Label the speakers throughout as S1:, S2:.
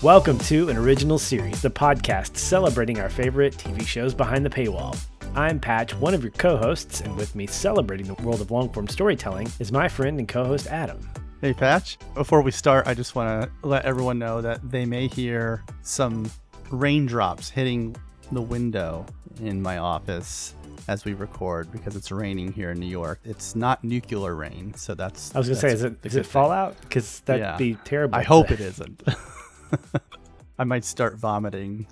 S1: Welcome to an original series, the podcast celebrating our favorite TV shows behind the paywall. I'm Patch, one of your co hosts, and with me celebrating the world of long form storytelling is my friend and co host Adam.
S2: Hey, Patch. Before we start, I just want to let everyone know that they may hear some raindrops hitting the window in my office as we record because it's raining here in New York. It's not nuclear rain, so that's.
S1: I was gonna say, is it is it Fallout? Because that'd
S2: Yeah.
S1: be terrible.
S2: I hope it isn't. I might start vomiting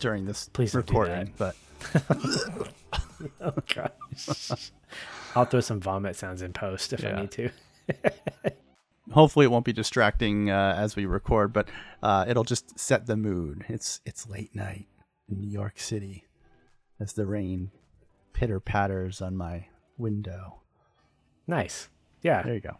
S2: during this
S1: Please
S2: recording, but
S1: Oh gosh. I'll throw some vomit sounds in post if I need to.
S2: hopefully it won't be distracting uh, as we record. But uh, it'll just set the mood. It's it's late night in New York City as the rain pitter patters on my window.
S1: Nice. Yeah.
S2: There you go.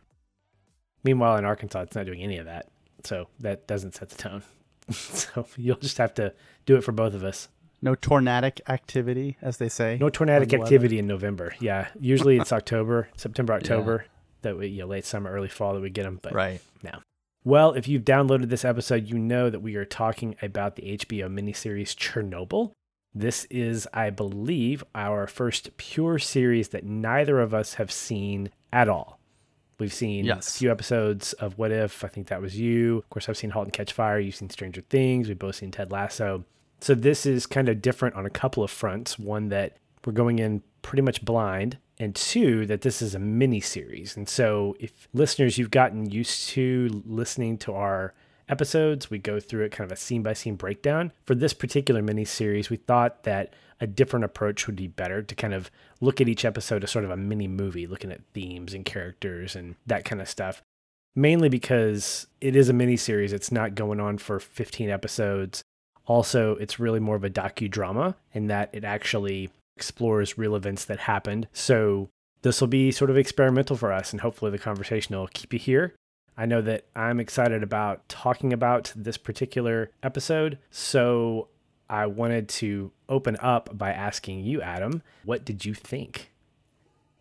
S1: Meanwhile, in Arkansas, it's not doing any of that, so that doesn't set the tone. so you'll just have to do it for both of us.
S2: No tornadic activity, as they say.
S1: No tornadic activity in November. Yeah, usually it's October, September, October. That we, you know, late summer, early fall that we get them. But
S2: Right.
S1: now, well, if you've downloaded this episode, you know that we are talking about the HBO miniseries Chernobyl. This is, I believe, our first pure series that neither of us have seen at all. We've seen
S2: Yes.
S1: a few episodes of What If. I think that was you. Of course, I've seen *Halt and Catch Fire*. You've seen *Stranger Things*. We've both seen *Ted Lasso*. So this is kind of different on a couple of fronts. One that we're going in pretty much blind, and two that this is a mini series. And so, if listeners you've gotten used to listening to our episodes, we go through it kind of a scene by scene breakdown. For this particular mini series, we thought that a different approach would be better to kind of look at each episode as sort of a mini movie, looking at themes and characters and that kind of stuff. Mainly because it is a mini series, it's not going on for 15 episodes. Also, it's really more of a docudrama in that it actually explores real events that happened. So, this will be sort of experimental for us, and hopefully, the conversation will keep you here. I know that I'm excited about talking about this particular episode. So, I wanted to open up by asking you, Adam, what did you think?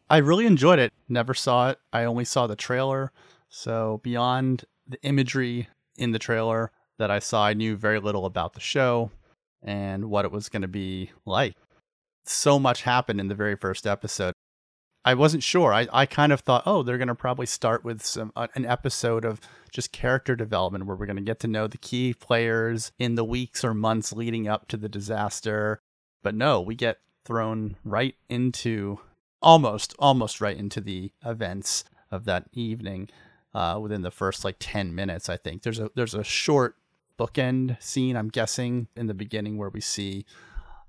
S2: I really enjoyed it. Never saw it. I only saw the trailer. So beyond the imagery in the trailer that I saw, I knew very little about the show and what it was going to be like. So much happened in the very first episode. I wasn't sure. I, I kind of thought, oh, they're going to probably start with some uh, an episode of just character development where we're going to get to know the key players in the weeks or months leading up to the disaster. But no, we get thrown right into almost almost right into the events of that evening uh, within the first like 10 minutes i think there's a there's a short bookend scene i'm guessing in the beginning where we see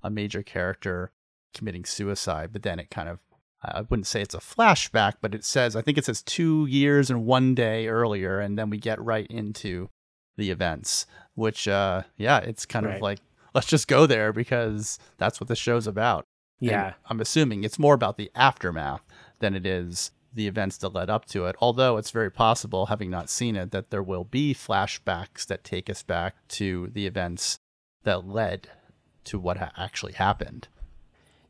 S2: a major character committing suicide but then it kind of i wouldn't say it's a flashback but it says i think it says two years and one day earlier and then we get right into the events which uh yeah it's kind
S1: Right.
S2: of like let's just go there because that's what the show's about and
S1: Yeah.
S2: I'm assuming it's more about the aftermath than it is the events that led up to it. Although it's very possible, having not seen it, that there will be flashbacks that take us back to the events that led to what ha- actually happened.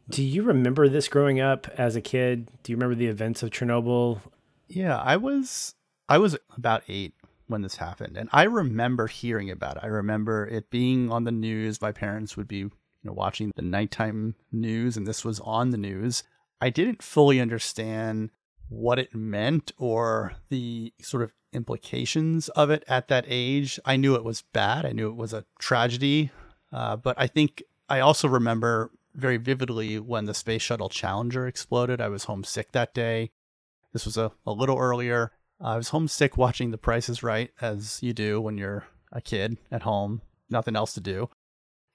S1: Do you remember this growing up as a kid? Do you remember the events of Chernobyl?
S2: Yeah, I was I was about 8 when this happened and I remember hearing about it. I remember it being on the news. My parents would be you know watching the nighttime news and this was on the news. I didn't fully understand what it meant or the sort of implications of it at that age. I knew it was bad. I knew it was a tragedy. Uh, but I think I also remember very vividly when the Space Shuttle Challenger exploded. I was homesick that day. This was a, a little earlier. I was homesick watching The Price is Right, as you do when you're a kid at home, nothing else to do.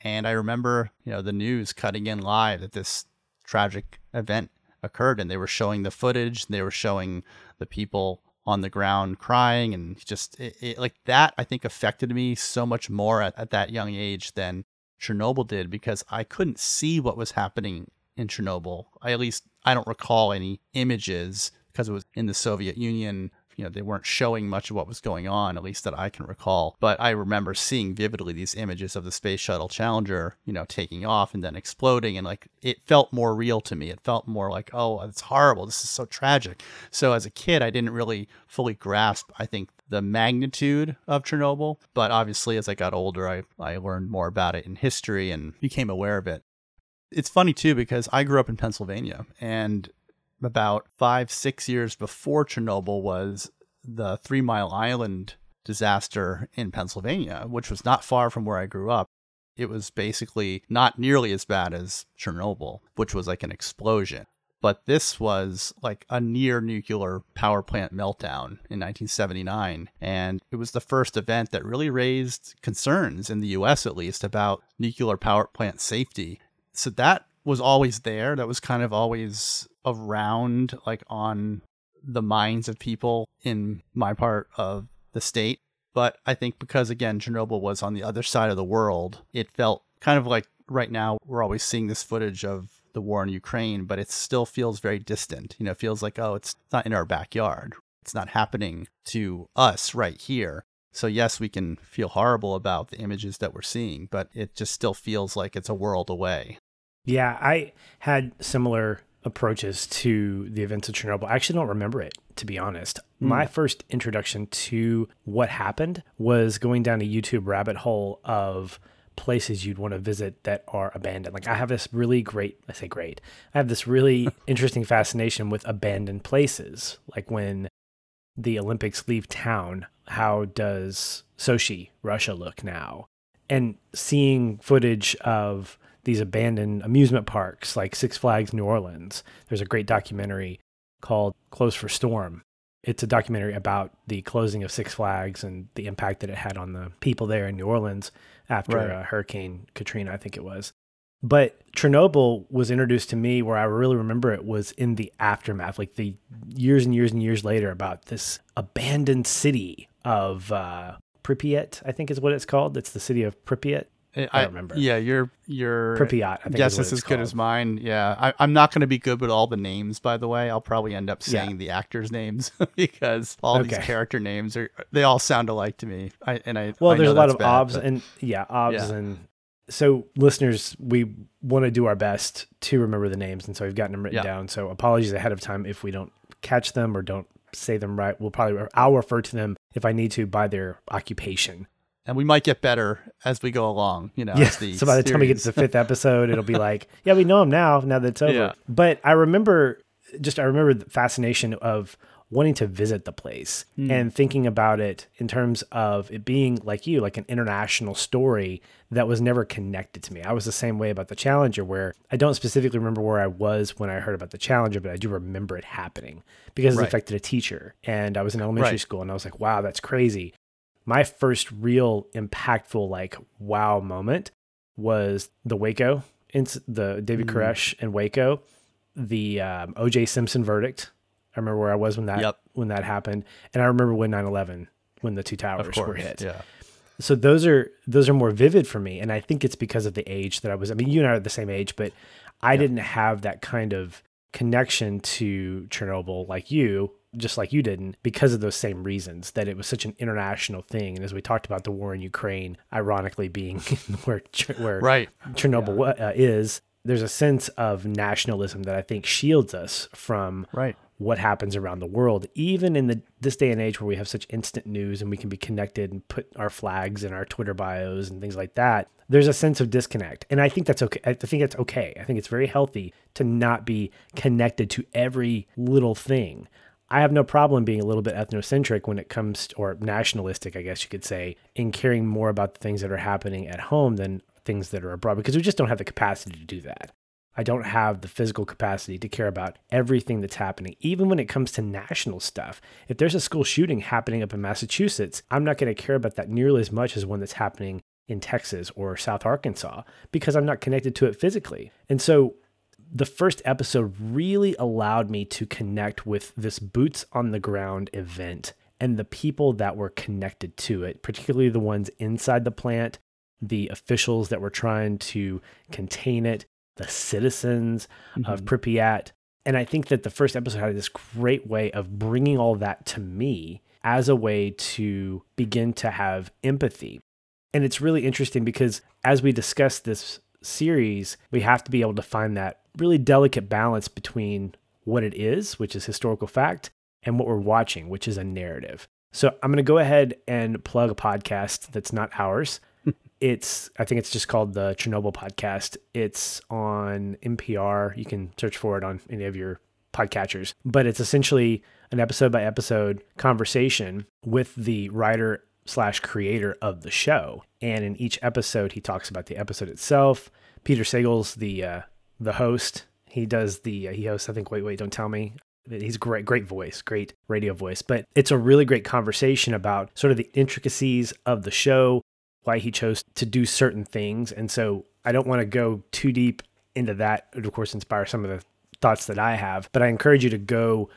S2: And I remember, you know, the news cutting in live that this tragic event occurred and they were showing the footage, they were showing the people on the ground crying and just it, it, like that I think affected me so much more at, at that young age than Chernobyl did because I couldn't see what was happening in Chernobyl. I at least I don't recall any images because it was in the Soviet Union you know, they weren't showing much of what was going on, at least that I can recall. But I remember seeing vividly these images of the Space Shuttle Challenger, you know, taking off and then exploding. And like it felt more real to me. It felt more like, oh, it's horrible. This is so tragic. So as a kid, I didn't really fully grasp, I think, the magnitude of Chernobyl. But obviously, as I got older, I, I learned more about it in history and became aware of it. It's funny too, because I grew up in Pennsylvania and about five, six years before Chernobyl was the Three Mile Island disaster in Pennsylvania, which was not far from where I grew up. It was basically not nearly as bad as Chernobyl, which was like an explosion. But this was like a near nuclear power plant meltdown in 1979. And it was the first event that really raised concerns in the US, at least, about nuclear power plant safety. So that was always there. That was kind of always around, like on the minds of people in my part of the state. But I think because, again, Chernobyl was on the other side of the world, it felt kind of like right now we're always seeing this footage of the war in Ukraine, but it still feels very distant. You know, it feels like, oh, it's not in our backyard. It's not happening to us right here. So, yes, we can feel horrible about the images that we're seeing, but it just still feels like it's a world away.
S1: Yeah, I had similar approaches to the events of Chernobyl. I actually don't remember it, to be honest. Mm. My first introduction to what happened was going down a YouTube rabbit hole of places you'd want to visit that are abandoned. Like I have this really great, I say great, I have this really interesting fascination with abandoned places. Like when the Olympics leave town, how does Sochi, Russia look now? And seeing footage of these abandoned amusement parks like Six Flags New Orleans. There's a great documentary called Closed for Storm. It's a documentary about the closing of Six Flags and the impact that it had on the people there in New Orleans after right. uh, Hurricane Katrina, I think it was. But Chernobyl was introduced to me where I really remember it was in the aftermath, like the years and years and years later, about this abandoned city of uh, Pripyat, I think is what it's called. It's the city of Pripyat.
S2: Eh, I, I remember. Yeah, your your
S1: Pripyat. I
S2: guess is as called. good as mine. Yeah, I, am not going to be good with all the names. By the way, I'll probably end up saying yeah. the actors' names because all okay. these character names are they all sound alike to me. I and I
S1: well,
S2: I
S1: there's a lot of
S2: bad,
S1: obs but... and yeah, obs yeah. and so listeners, we want to do our best to remember the names, and so we've gotten them written yeah. down. So apologies ahead of time if we don't catch them or don't say them right. We'll probably I'll refer to them if I need to by their occupation
S2: and we might get better as we go along. You know,
S1: yeah. so by the time we get to the fifth episode, it'll be like, yeah, we know him now. Now that it's over. Yeah. But I remember just I remember the fascination of wanting to visit the place mm. and thinking about it in terms of it being like you, like an international story that was never connected to me. I was the same way about the Challenger, where I don't specifically remember where I was when I heard about the Challenger, but I do remember it happening because right. it affected a teacher. And I was in elementary right. school and I was like, wow, that's crazy my first real impactful like wow moment was the Waco, the David mm. Koresh and Waco, the um, O.J. Simpson verdict. I remember where I was when that yep. when that happened, and I remember when 9/11 when the two towers were hit.
S2: Yeah.
S1: So those are those are more vivid for me, and I think it's because of the age that I was. I mean, you and I are the same age, but I didn't have that kind of connection to Chernobyl like you just like you didn't, because of those same reasons that it was such an international thing. And as we talked about the war in Ukraine, ironically being where where
S2: right.
S1: Chernobyl yeah. uh, is, there's a sense of nationalism that I think shields us from
S2: right.
S1: what happens around the world, even in the this day and age where we have such instant news and we can be connected and put our flags in our Twitter bios and things like that. There's a sense of disconnect, and I think that's okay. I think that's okay. I think it's very healthy to not be connected to every little thing. I have no problem being a little bit ethnocentric when it comes, to, or nationalistic, I guess you could say, in caring more about the things that are happening at home than things that are abroad, because we just don't have the capacity to do that. I don't have the physical capacity to care about everything that's happening, even when it comes to national stuff. If there's a school shooting happening up in Massachusetts, I'm not going to care about that nearly as much as one that's happening in Texas or South Arkansas because I'm not connected to it physically. And so the first episode really allowed me to connect with this boots on the ground event and the people that were connected to it, particularly the ones inside the plant, the officials that were trying to contain it, the citizens mm-hmm. of Pripyat, And I think that the first episode had this great way of bringing all that to me as a way to begin to have empathy. And it's really interesting because as we discuss this series, we have to be able to find that really delicate balance between what it is, which is historical fact, and what we're watching, which is a narrative. So I'm going to go ahead and plug a podcast that's not ours. it's, I think it's just called the Chernobyl podcast. It's on NPR. You can search for it on any of your podcatchers, but it's essentially an episode by episode conversation with the writer slash creator of the show. And in each episode, he talks about the episode itself. Peter Sagal's the uh, the host. He does the uh, he hosts I think Wait Wait Don't Tell Me. He's great great voice, great radio voice. But it's a really great conversation about sort of the intricacies of the show, why he chose to do certain things. And so I don't want to go too deep into that. It of course inspire some of the thoughts that I have, but I encourage you to go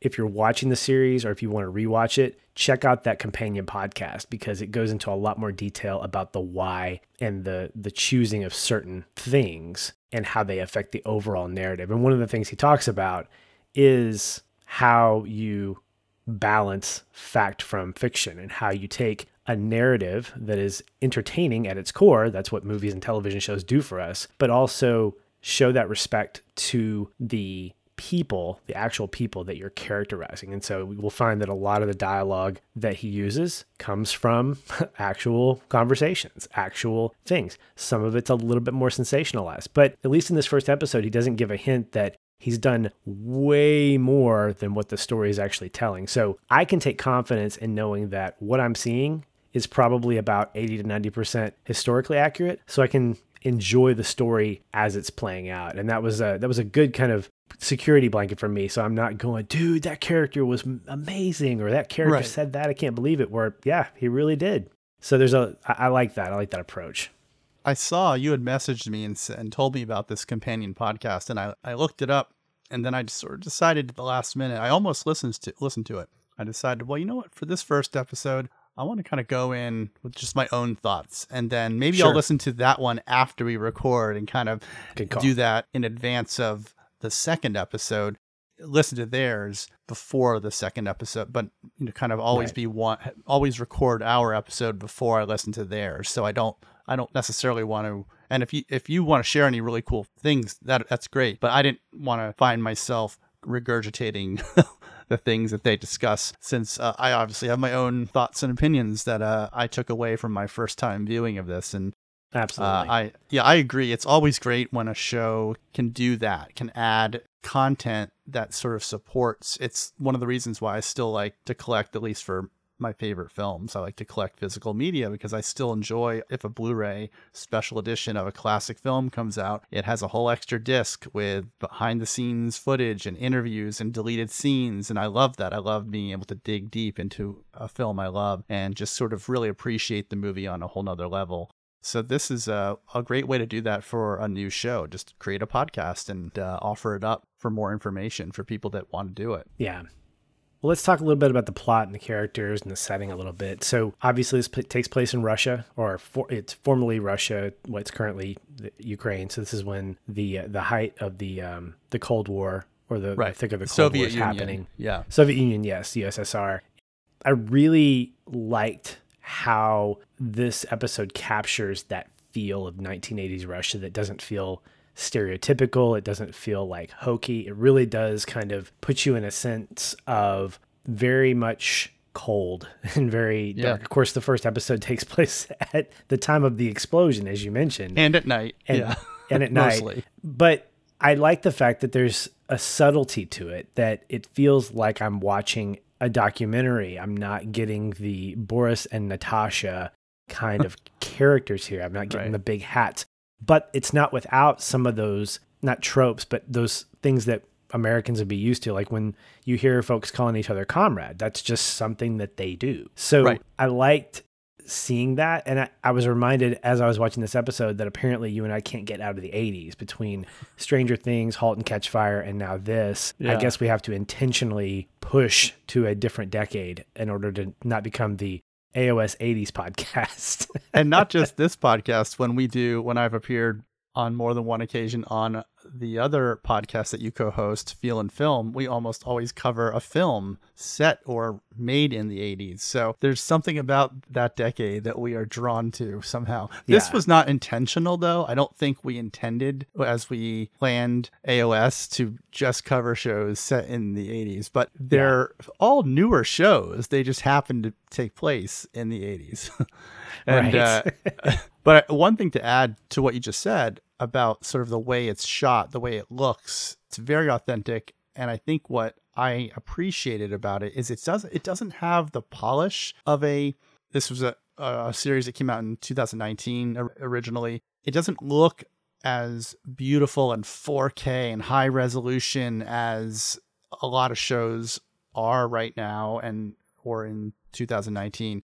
S1: if you're watching the series or if you want to rewatch it, check out that companion podcast because it goes into a lot more detail about the why and the the choosing of certain things and how they affect the overall narrative. And one of the things he talks about is how you balance fact from fiction and how you take a narrative that is entertaining at its core, that's what movies and television shows do for us, but also show that respect to the people, the actual people that you're characterizing. And so we will find that a lot of the dialogue that he uses comes from actual conversations, actual things. Some of it's a little bit more sensationalized, but at least in this first episode, he doesn't give a hint that he's done way more than what the story is actually telling. So I can take confidence in knowing that what I'm seeing is probably about 80 to 90% historically accurate. So I can enjoy the story as it's playing out. And that was a that was a good kind of security blanket for me. So I'm not going, dude, that character was amazing, or that character right. said that. I can't believe it. Where, yeah, he really did. So there's a, I, I like that. I like that approach.
S2: I saw you had messaged me and, and told me about this companion podcast, and I, I looked it up, and then I just sort of decided at the last minute. I almost listened to listened to it. I decided, well, you know what? For this first episode, I want to kind of go in with just my own thoughts, and then maybe sure. I'll listen to that one after we record and kind of do that in advance of the second episode, listen to theirs before the second episode, but you know, kind of always right. be one, always record our episode before I listen to theirs. So I don't, I don't necessarily want to. And if you if you want to share any really cool things, that that's great. But I didn't want to find myself regurgitating the things that they discuss since uh, I obviously have my own thoughts and opinions that uh, I took away from my first time viewing of this and
S1: Absolutely. Uh,
S2: I yeah, I agree. It's always great when a show can do that, can add content that sort of supports. It's one of the reasons why I still like to collect, at least for my favorite films. I like to collect physical media because I still enjoy if a Blu-ray special edition of a classic film comes out, it has a whole extra disc with behind the scenes footage and interviews and deleted scenes and I love that. I love being able to dig deep into a film I love and just sort of really appreciate the movie on a whole nother level. So this is a, a great way to do that for a new show. Just create a podcast and uh, offer it up for more information for people that want to do it.
S1: Yeah. Well, let's talk a little bit about the plot and the characters and the setting a little bit. So, obviously, this p- takes place in Russia, or for, it's formerly Russia, what's currently Ukraine. So, this is when the uh, the height of the um, the Cold War or the, right. the thick of the Cold Soviet War is Union. happening.
S2: Yeah,
S1: Soviet Union, yes, the USSR. I really liked how this episode captures that feel of 1980s Russia that doesn't feel stereotypical. It doesn't feel like hokey. It really does kind of put you in a sense of very much cold and very yeah. dark. Of course, the first episode takes place at the time of the explosion, as you mentioned,
S2: and at night.
S1: And,
S2: yeah,
S1: and at night. But I like the fact that there's a subtlety to it that it feels like I'm watching a documentary. I'm not getting the Boris and Natasha kind of characters here. I'm not getting right. the big hats, but it's not without some of those not tropes, but those things that Americans would be used to. Like when you hear folks calling each other comrade, that's just something that they do. So right. I liked seeing that. And I, I, was reminded as I was watching this episode that apparently you and I can't get out of the 80s between Stranger Things, Halt and Catch Fire, and now this. Yeah. I guess we have to intentionally push to a different decade in order to not become the AOS 80s podcast.
S2: and not just this podcast, when we do, when I've appeared on more than one occasion on the other podcast that you co-host, Feel and Film, we almost always cover a film set or made in the 80s. So there's something about that decade that we are drawn to somehow. This was not intentional though. I don't think we intended as we planned AOS to just cover shows set in the 80s, but they're all newer shows. They just happen to take place in the 80s. and
S1: Right.
S2: uh, but one thing to add to what you just said about sort of the way it's shot, the way it looks, it's very authentic. And I think what I appreciated about it is it does it doesn't have the polish of a. This was a, a series that came out in 2019 originally. It doesn't look as beautiful and 4K and high resolution as a lot of shows are right now and or in 2019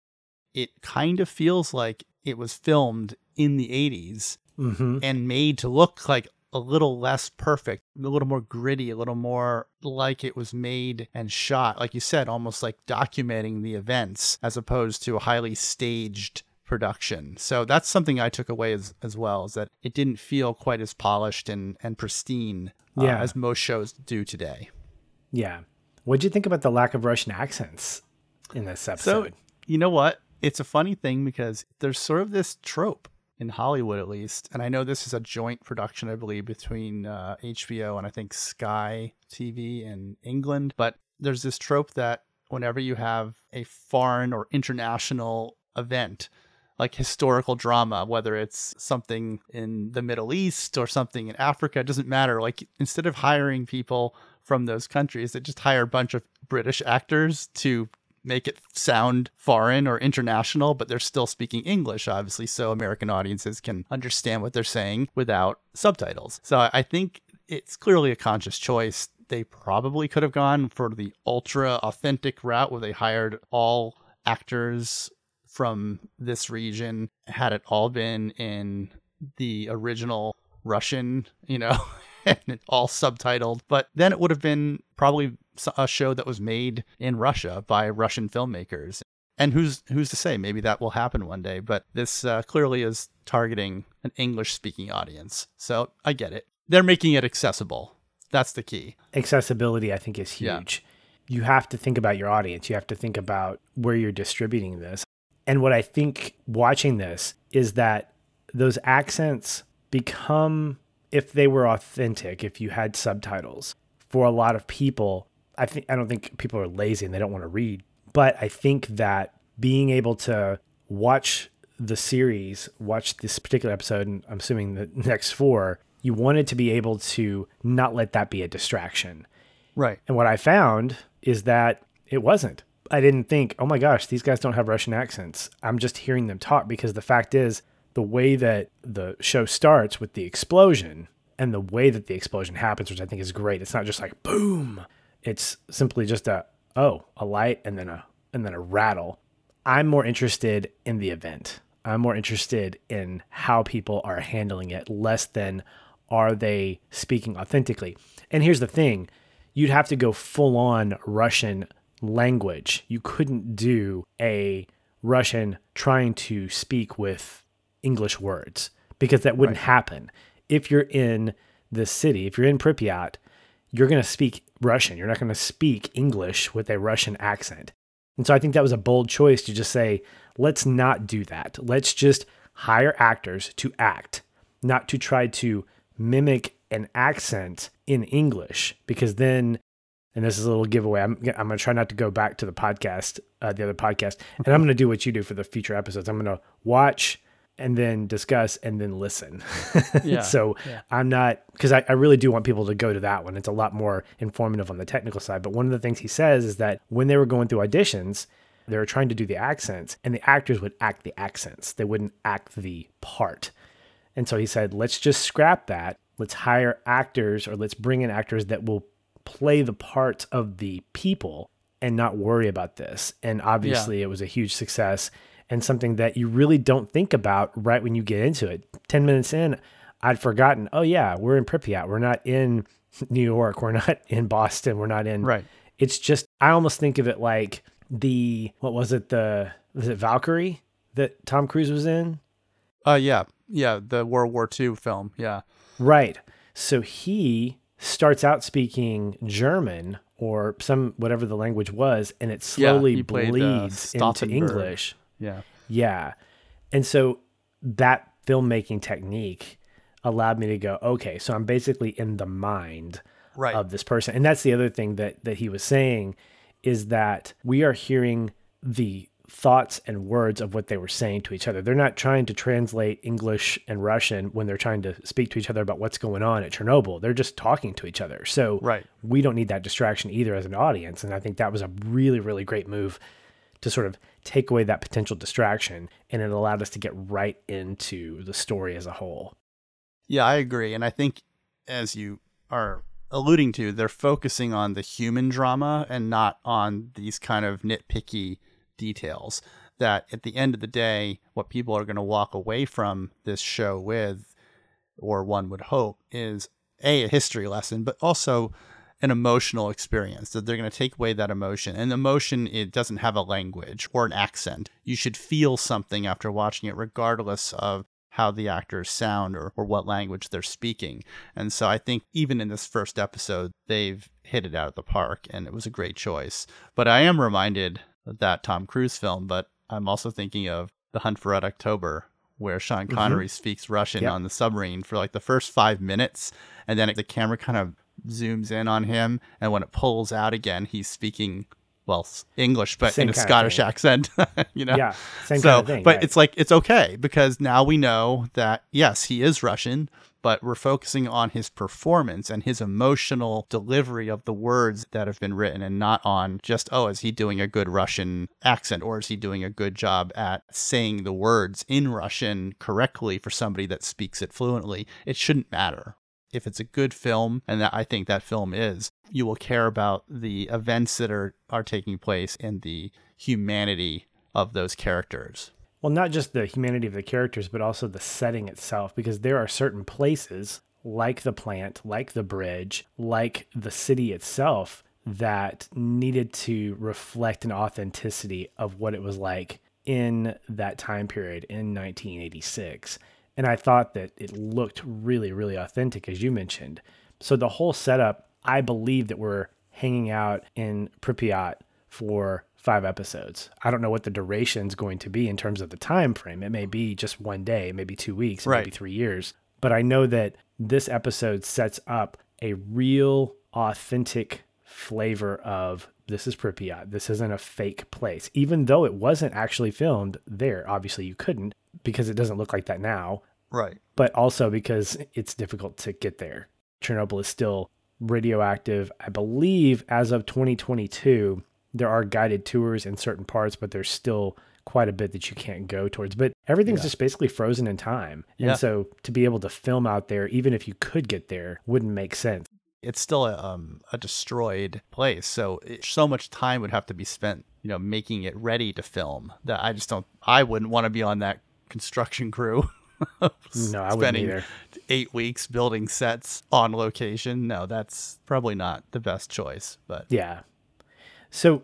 S2: it kind of feels like it was filmed in the 80s
S1: hmm
S2: and made to look like a little less perfect, a little more gritty, a little more like it was made and shot, like you said, almost like documenting the events as opposed to a highly staged production. So that's something I took away as, as well, is that it didn't feel quite as polished and, and pristine uh,
S1: Yeah.
S2: as most shows do today.
S1: Yeah. What'd you think about the lack of Russian accents in this episode?
S2: So,
S1: episode?
S2: you know what? It's a funny thing because there's sort of this trope in Hollywood, at least, and I know this is a joint production, I believe, between uh, HBO and I think Sky TV in England. But there's this trope that whenever you have a foreign or international event, like historical drama, whether it's something in the Middle East or something in Africa, it doesn't matter. Like instead of hiring people from those countries, they just hire a bunch of British actors to make it sound foreign or international, but they're still speaking English, obviously, so American audiences can understand what they're saying without subtitles. So I- think it's clearly a conscious choice. They probably could have gone for the ultra authentic route where they hired all actors from this region, had it all been in the original Russian, you know, and all subtitled. But then it would have been probably a show that was made in Russia by Russian filmmakers. And who's who's to say? Maybe that will happen one day. But this uh, clearly is targeting an English-speaking audience, so I get it. They're making it accessible. That's the key.
S1: Accessibility, I think, is
S2: Yeah.
S1: huge. You have to think about your audience. You have to think about where you're distributing this. And what I think watching this is that those accents become, if they were authentic, if you had subtitles, for a lot of people, I think I don't think people are lazy and they don't want to read. But I think that being able to watch the series, watch this particular episode, and I'm assuming the next four, you wanted to be able to not let that be a distraction.
S2: Right.
S1: And what I found is that it wasn't. I didn't think, oh my gosh, these guys don't have Russian accents. I'm just hearing them talk because the fact is, the way that the show starts with the explosion and the way that the explosion happens, which I think is great. It's not just like boom. It's simply just a oh, a light and then a and then a rattle. I'm more interested in the event. I'm more interested in how people are handling it, less than are they speaking authentically. And here's the thing you'd have to go full on Russian language. You couldn't do a Russian trying to speak with English words because that wouldn't happen. If you're in the city, if you're in Pripyat, you're going to speak Russian. You're not going to speak English with a Russian accent. And so I think that was a bold choice to just say, let's not do that. Let's just hire actors to act, not to try to mimic an accent in English, because then, and this is a little giveaway, I'm, I'm going to try not to go back to the podcast, uh, the other podcast, and I'm going to do what you do for the future episodes. I'm going to watch and then discuss and then listen.
S2: Yeah,
S1: so
S2: yeah.
S1: I'm not, because I, I really do want people to go to that one. It's a lot more informative on the technical side. But one of the things he says is that when they were going through auditions, they were trying to do the accents, and the actors would act the accents. They wouldn't act the part. And so he said, let's just scrap that. Let's hire actors or let's bring in actors that will play the parts of the people and not worry about this. And obviously, it was a huge success and something that you really don't think about right when you get into it. 10 minutes in, I'd forgotten, oh, yeah, we're in Pripyat. We're not in New York. We're not in Boston. We're not in.
S2: Right.
S1: It's just, I almost think of it like the, what was it? The, was it Valkyrie that Tom Cruise was in?
S2: Uh yeah. Yeah, the World War II film. Yeah.
S1: Right. So he starts out speaking German or some whatever the language was, and it
S2: Yeah,
S1: slowly
S2: he played, uh,
S1: bleeds into English.
S2: Yeah.
S1: Yeah. And so that filmmaking technique allowed me to go, okay, so I'm basically in the mind
S2: Right.
S1: of this person. And that's the other thing that that he was saying is that we are hearing the thoughts and words of what they were saying to each other. They're not trying to translate English and Russian when they're trying to speak to each other about what's going on at Chernobyl. They're just talking to each other. So
S2: Right.
S1: we don't need that distraction either as an audience. And I think that was a really, really great move to sort of take away that potential distraction. And it allowed us to get right into the story as a whole.
S2: Yeah, I agree. And I think, as you are alluding to, they're focusing on the human drama and not on these kind of nitpicky details. That at the end of the day, what people are going to walk away from this show with, or one would hope, is A, a history lesson, but also an emotional experience that they're going to take away that emotion. And emotion it doesn't have a language or an accent. You should feel something after watching it regardless of how the actors sound or, or what language they're speaking. And so i think even in this first episode they've hit it out of the park and it was a great choice. But i am reminded of that tom cruise film but i'm also thinking of the hunt for red october where sean mm-hmm. connery speaks russian
S1: Yep.
S2: on the submarine for like the first five minutes and then the camera kind of zooms in on him and when it pulls out again he's speaking well english but
S1: Same
S2: in a scottish accent you know
S1: Yeah. Same
S2: so
S1: kind of thing.
S2: but
S1: right.
S2: it's like it's okay because now we know that yes he is russian but we're focusing on his performance and his emotional delivery of the words that have been written and not on just oh is he doing a good russian accent or is he doing a good job at saying the words in russian correctly for somebody that speaks it fluently it shouldn't matter if it's a good film and that I think that film is you will care about the events that are are taking place and the humanity of those characters
S1: Well, not just the humanity of the characters, but also the setting itself, because there are certain places like the plant, like the bridge, like the city itself that needed to reflect an authenticity of what it was like in that time period in 1986. And I thought that it looked really, really authentic, as you mentioned. So the whole setup, I believe that we're hanging out in Pripyat for five episodes. I don't know what the duration's going to be in terms of the time frame. It may be just one day, maybe two weeks,
S2: Right.
S1: maybe three years. But I know that this episode sets up a real authentic flavor of this is Pripyat. This isn't a fake place. Even though it wasn't actually filmed there, obviously you couldn't because it doesn't look like that now
S2: right
S1: but also because it's difficult to get there. Chernobyl is still radioactive. I believe as of 2022, there are guided tours in certain parts, but there's still quite a bit that you can't go towards. But everything's
S2: Yeah.
S1: just basically frozen in time.
S2: Yeah.
S1: And so to be able to film out there, even if you could get there, wouldn't make sense.
S2: it's still a, um, a destroyed place so it, so much time would have to be spent you know making it ready to film that i just don't i wouldn't want to be on that construction crew
S1: No, I wouldn't
S2: spending
S1: either.
S2: eight weeks building sets on location no that's probably not the best choice but
S1: Yeah. So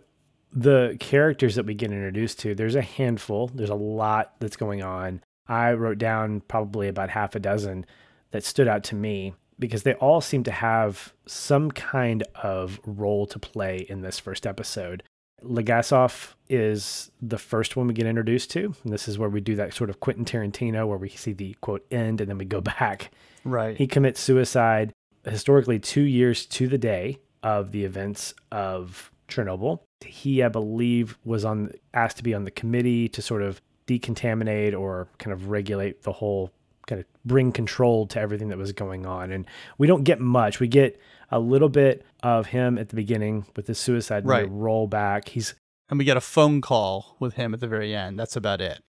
S1: the characters that we get introduced to, there's a handful. There's a lot that's going on. I wrote down probably about half a dozen that stood out to me because they all seem to have some kind of role to play in this first episode. Legasov is the first one we get introduced to. And this is where we do that sort of Quentin Tarantino where we see the quote end and then we go back
S2: right
S1: he commits suicide historically two years to the day of the events of Chernobyl. He, I believe, was on asked to be on the committee to sort of decontaminate or kind of regulate the whole kind of bring control to everything that was going on. And we don't get much. We get a little bit of him at the beginning with the suicide
S2: Right.
S1: roll back. He's
S2: and we get a phone call with him at the very end that's about it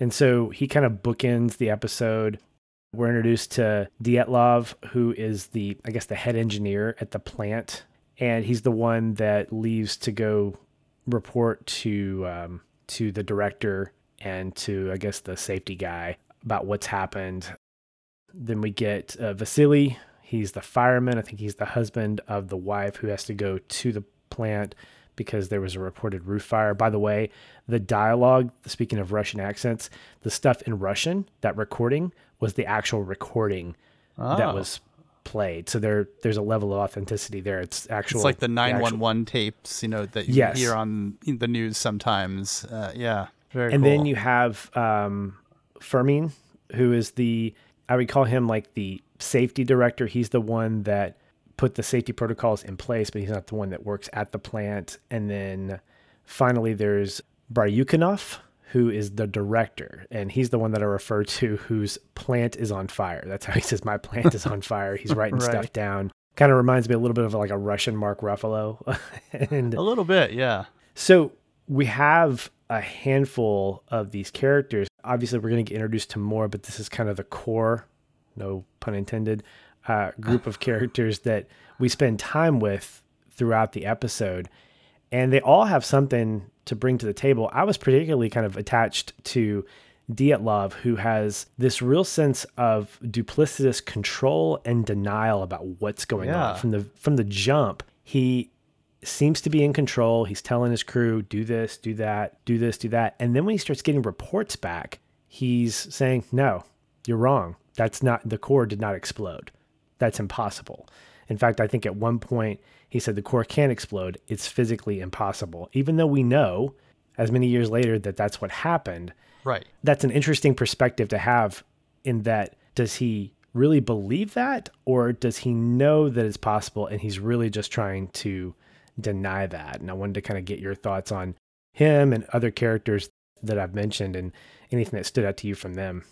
S1: And so he kind of bookends the episode. We're introduced to Dyatlov, who is the, I guess, the head engineer at the plant. And he's the one that leaves to go report to um, to the director and to, I guess, the safety guy about what's happened. Then we get uh, Vasily. He's the fireman. I think he's the husband of the wife who has to go to the plant because there was a reported roof fire. By the way, the dialogue, speaking of Russian accents, the stuff in Russian, that recording was the actual recording
S2: oh,
S1: that was played. So there there's a level of authenticity there. It's actual.
S2: It's like the
S1: actual-
S2: 911 tapes, you know, that you
S1: Yes.
S2: hear on the news sometimes. Uh, yeah, very
S1: and
S2: cool.
S1: then you have um, Fomin, who is the I would call him like the safety director. He's the one that put the safety protocols in place, but he's not the one that works at the plant. And then finally, there's Bryukhanov, who is the director, and he's the one that I refer to whose plant is on fire. That's how he says my plant is on fire. He's writing stuff down. Kind of reminds me a little bit of like a Russian Mark Ruffalo. and
S2: a little bit, yeah.
S1: so we have a handful of these characters. Obviously, we're going to get introduced to more, but this is kind of the core, no pun intended, uh, group of characters that we spend time with throughout the episode. And they all have something to bring to the table. I was particularly kind of attached to Dyatlov, who has this real sense of duplicitous control and denial about what's going
S2: Yeah.
S1: on from the from the jump. He seems to be in control. He's telling his crew, do this, do that, do this, do that. And then when he starts getting reports back, he's saying, no, you're wrong. That's not, the core did not explode. That's impossible. In fact, I think at one point he said the core can't explode. It's physically impossible. Even though we know, as many years later, that that's what happened,
S2: Right.
S1: that's an interesting perspective to have in that does he really believe that or does he know that it's possible and he's really just trying to deny that and i wanted to kind of get your thoughts on him and other characters that i've mentioned and anything that stood out to you from them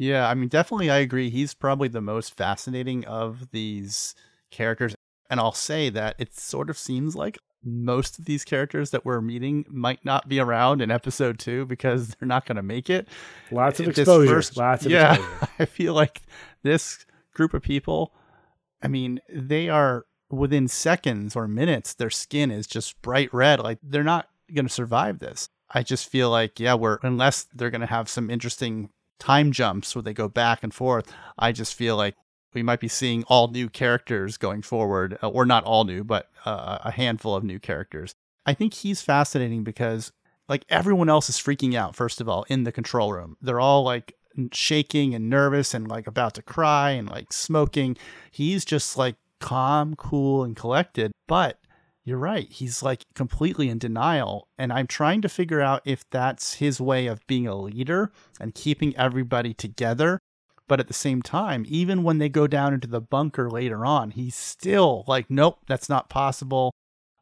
S2: Yeah, I mean, definitely, I agree. He's probably the most fascinating of these characters. And I'll say that it sort of seems like most of these characters that we're meeting might not be around in episode two because they're not going to make it.
S1: lots of exposure
S2: first-
S1: lots of
S2: yeah,
S1: exposure
S2: I feel like this group of people, I mean, they are within seconds or minutes, their skin is just bright red. Like they're not going to survive this. I just feel like, yeah, we're, unless they're going to have some interesting time jumps where they go back and forth, I just feel like we might be seeing all new characters going forward, uh, or not all new, but uh, a handful of new characters. I think he's fascinating because like everyone else is freaking out first of all in the control room they're all like shaking and nervous and like about to cry and like smoking he's just like calm cool and collected but you're right he's like completely in denial and i'm trying to figure out if that's his way of being a leader and keeping everybody together but at the same time even when they go down into the bunker later on he's still like nope that's not possible.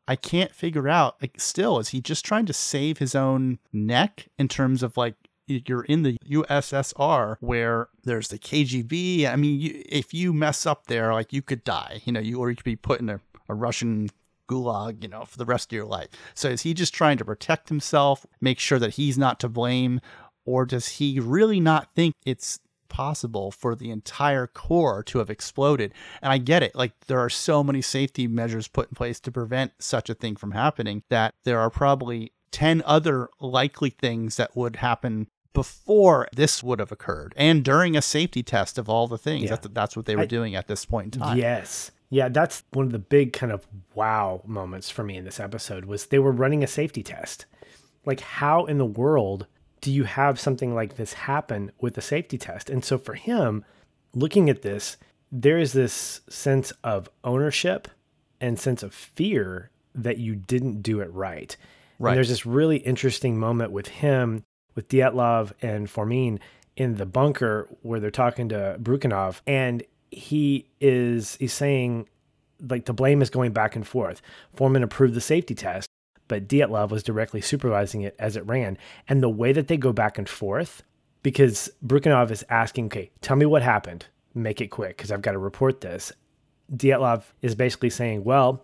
S2: I can't figure out like still is he just trying to save his own neck in terms of like you're in the USSR where there's the KGB I mean you, if you mess up there like you could die you know you or you could be put in a, a Russian gulag you know for the rest of your life so is he just trying to protect himself make sure that he's not to blame or does he really not think it's possible for the entire core to have exploded. And I get it. Like there are so many safety measures put in place to prevent such a thing from happening that there are probably 10 other likely things that would happen before this would have occurred and during a safety test of all the things.
S1: Yeah.
S2: That's, that's what they were
S1: I-
S2: doing at this point in time.
S1: Yes. Yeah, that's one of the big kind of wow moments for me in this episode was they were running a safety test. Like how in the world do you have something like this happen with a safety test? And so for him, looking at this, there is this sense of ownership and sense of fear that you didn't do it right.
S2: Right.
S1: And there's this really interesting moment with him, with Dyatlov and Fomin in the bunker where they're talking to Bryukhanov, and he is he's saying like the blame is going back and forth. Foreman approved the safety test, but Dyatlov was directly supervising it as it ran. And the way that they go back and forth, because Bryukhanov is asking, okay, tell me what happened. Make it quick because I've got to report this. Dyatlov is basically saying, well,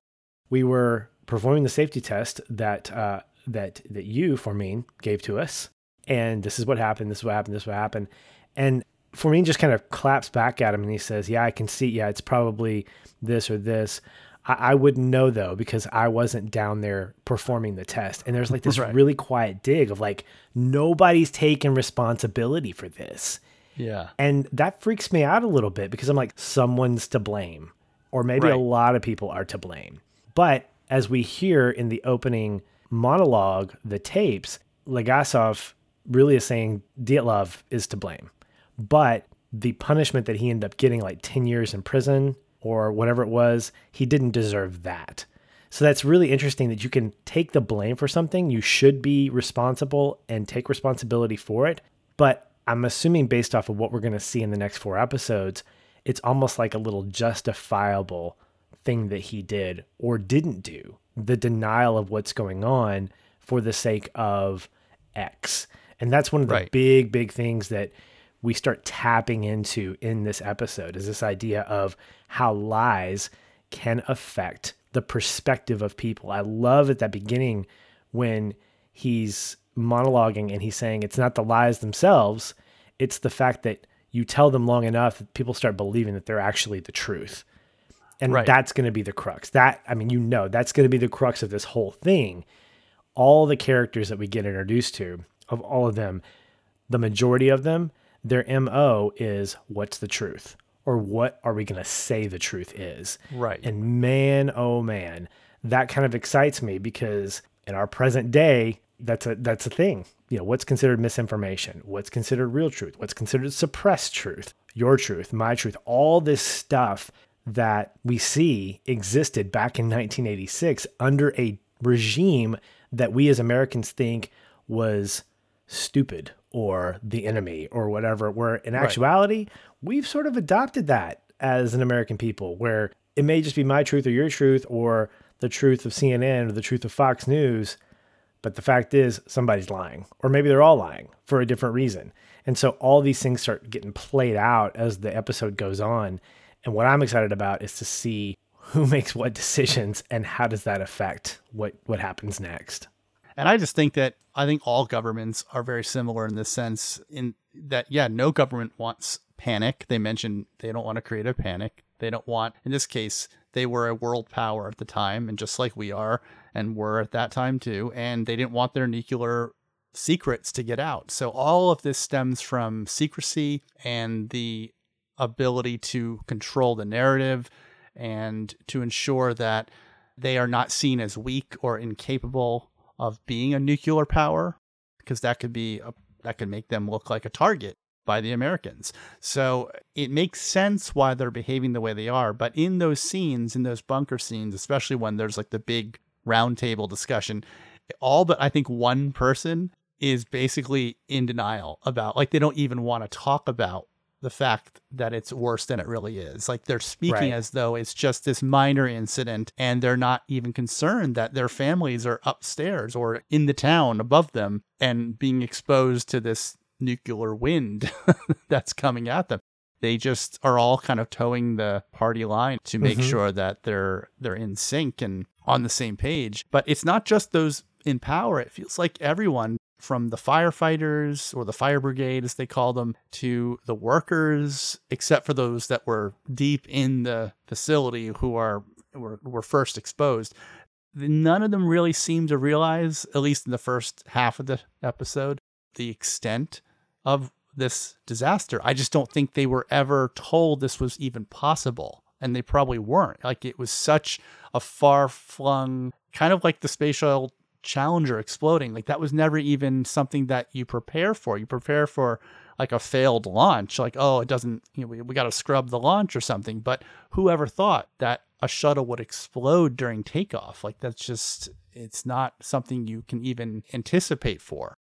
S1: we were performing the safety test that uh, that that you, Fomin, gave to us, and this is what happened. This is what happened. This is what happened. And Fomin just kind of claps back at him and he says, "Yeah, I can see. Yeah, it's probably this or this." I, I wouldn't know though because I wasn't down there performing the test. And there's like this
S2: Right.
S1: really quiet dig of like nobody's taking responsibility for this.
S2: Yeah.
S1: And that freaks me out a little bit because I'm like, someone's to blame, or maybe a lot of people are to blame. But as we hear in the opening monologue, the tapes, Legasov really is saying Dyatlov is to blame. But the punishment that he ended up getting, like 10 years in prison or whatever it was, he didn't deserve that. So that's really interesting that you can take the blame for something. You should be responsible and take responsibility for it. But I'm assuming, based off of what we're going to see in the next four episodes, it's almost like a little justifiable thing that he did or didn't do. The denial of what's going on for the sake of X. And that's one of the right. big, big things that we start tapping into in this episode is this idea of how lies can affect the perspective of people. I love at that beginning when he's monologuing and he's saying it's not the lies themselves, it's the fact that you tell them long enough that people start believing that they're actually the truth. And right. that's going to be the crux. That I mean, you know, that's going to be the crux of this whole thing. All the characters that we get introduced to, of all of them, the majority of them, their MO is what's the truth? Or what are we going to say the truth is?
S2: Right.
S1: And man, oh man, that kind of excites me because in our present day, that's a that's a thing. You know, what's considered misinformation? What's considered real truth? What's considered suppressed truth? Your truth, my truth, all this stuff that we see existed back in 1986 under a regime that we as Americans think was stupid or the enemy or whatever, where in actuality, right. we've sort of adopted that as an American people, where it may just be my truth or your truth or the truth of CNN or the truth of Fox News. But the fact is, somebody's lying, or maybe they're all lying for a different reason. And so all these things start getting played out as the episode goes on. And what I'm excited about is to see who makes what decisions and how does that affect what what happens next.
S2: And I just think that I think all governments are very similar in this sense in that yeah, no government wants panic. They mentioned they don't want to create a panic. They don't want in this case they were a world power at the time and just like we are and were at that time too and they didn't want their nuclear secrets to get out. So all of this stems from secrecy and the ability to control the narrative and to ensure that they are not seen as weak or incapable of being a nuclear power because that could be a, that could make them look like a target by the Americans. So it makes sense why they're behaving the way they are, but in those scenes, in those bunker scenes, especially when there's like the big roundtable discussion, all but I think one person is basically in denial about like they don't even want to talk about the fact that it's worse than it really is. Like they're speaking right. as though it's just this minor incident and they're not even concerned that their families are upstairs or in the town above them and being exposed to this nuclear wind that's coming at them. They just are all kind of toeing the party line to make mm-hmm. sure that they're they're in sync and on the same page. But it's not just those in power. It feels like everyone from the firefighters or the fire brigade, as they call them, to the workers, except for those that were deep in the facility who are were, were first exposed. None of them really seem to realize, at least in the first half of the episode, the extent of this disaster. I just don't think they were ever told this was even possible. And they probably weren't. Like it was such a far flung, kind of like the shuttle Challenger exploding. Like that was never even something that you prepare for. You prepare for like a failed launch, like, oh, it doesn't, you know, we, we got to scrub the launch or something. But whoever thought that a shuttle would explode during takeoff? Like that's just, it's not something you can even anticipate for.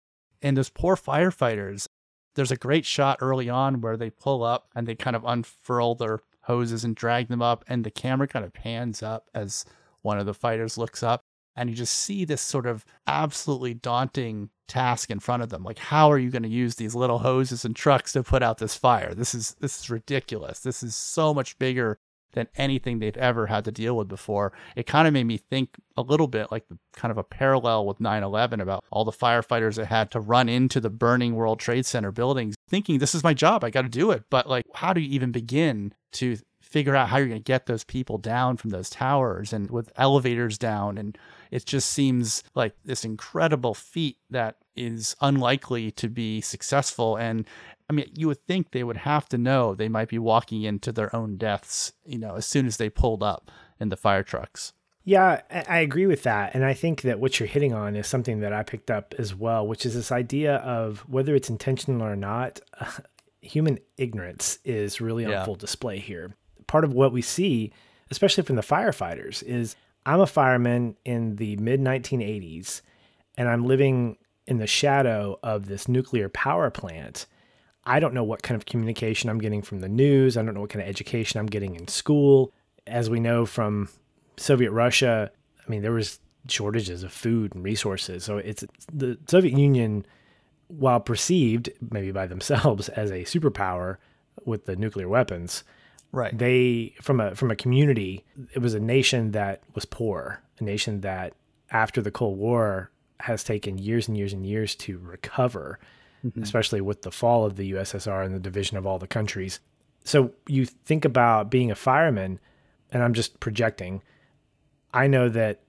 S2: And those poor firefighters, there's a great shot early on where they pull up and they kind of unfurl their hoses and drag them up, and the camera kind of pans up as one of the fighters looks up and you just see this sort of absolutely daunting task in front of them. Like how are you going to use these little hoses and trucks to put out this fire? This is this is ridiculous. This is so much bigger than anything they've ever had to deal with before. It kind of made me think a little bit like the, kind of a parallel with 9-11 about all the firefighters that had to run into the burning world trade center buildings thinking this is my job. I got to do it. But like how do you even begin to figure out how you're going to get those people down from those towers and with elevators down and it just seems like this incredible feat that is unlikely to be successful. And I mean, you would think they would have to know they might be walking into their own deaths, you know, as soon as they pulled up in the fire trucks.
S1: Yeah, I agree with that. And I think that what you're hitting on is something that I picked up as well, which is this idea of whether it's intentional or not, uh, human ignorance is really on yeah. full display here part of what we see, especially from the firefighters, is I'm a fireman in the mid 1980s and I'm living in the shadow of this nuclear power plant. I don't know what kind of communication I'm getting from the news. I don't know what kind of education I'm getting in school. As we know from Soviet Russia, I mean, there was shortages of food and resources. So it's the Soviet Union, while perceived maybe by themselves as a superpower with the nuclear weapons,
S2: Right.
S1: they from a from a community, it was a nation that was poor, a nation that after the Cold War has taken years and years and years to recover, mm-hmm. especially with the fall of the USSR and the division of all the countries. So you think about being a fireman, and I'm just projecting. I know that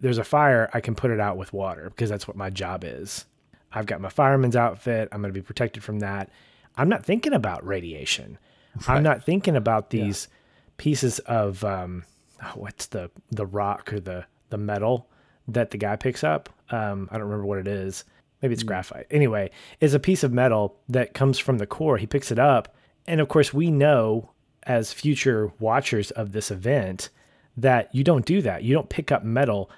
S1: there's a fire, I can put it out with water because that's what my job is. I've got my fireman's outfit. I'm going to be protected from that. I'm not thinking about radiation. I'm not thinking about these pieces of um, oh, what's the the rock or the the metal that the guy picks up. Um, I don't remember what it is. Maybe it's graphite. Anyway, it's a piece of metal that comes from the core. He picks it up, and of course, we know as future watchers of this event that you don't do that. You don't pick up metal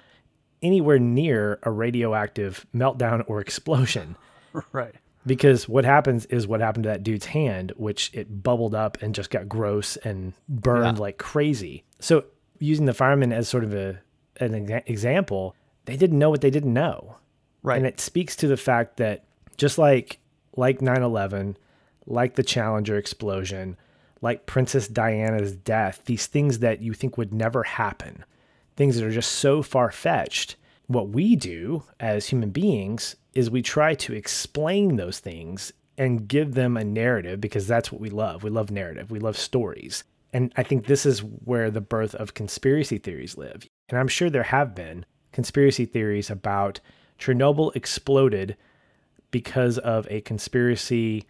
S1: anywhere near a radioactive meltdown or explosion
S2: Right.
S1: Because what happens is what happened to that dude's hand, which it bubbled up and just got gross and burned
S2: Yeah.
S1: like crazy. So using the firemen as sort of a an example, they didn't know what they didn't know.
S2: Right.
S1: And it speaks to the fact that just like like 9/11, like the Challenger explosion, like Princess Diana's death, these things that you think would never happen, things that are just so far-fetched. What we do as human beings is we try to explain those things and give them a narrative because that's what we love. We love narrative. We love stories. And I think this is where the birth of conspiracy theories live. And I'm sure there have been conspiracy theories about Chernobyl exploded because of a conspiracy